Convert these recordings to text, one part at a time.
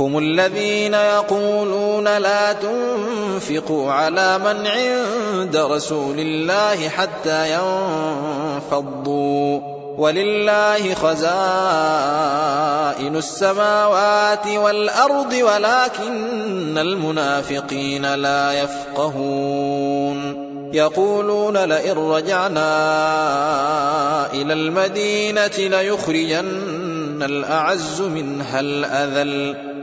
هم الذين يقولون لا تنفقوا على من عند رسول الله حتى ينفضوا. ولله خزائن السماوات والأرض ولكن المنافقين لا يفقهون. يقولون لئن رجعنا إلى المدينة ليخرجن الأعز منها الأذل.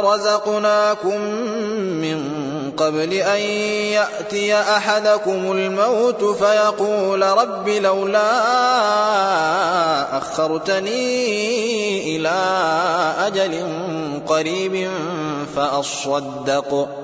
رزقناكم من قبل ان ياتي احدكم الموت فيقول رب لولا اخرتني إلى أجل قريب فاصدق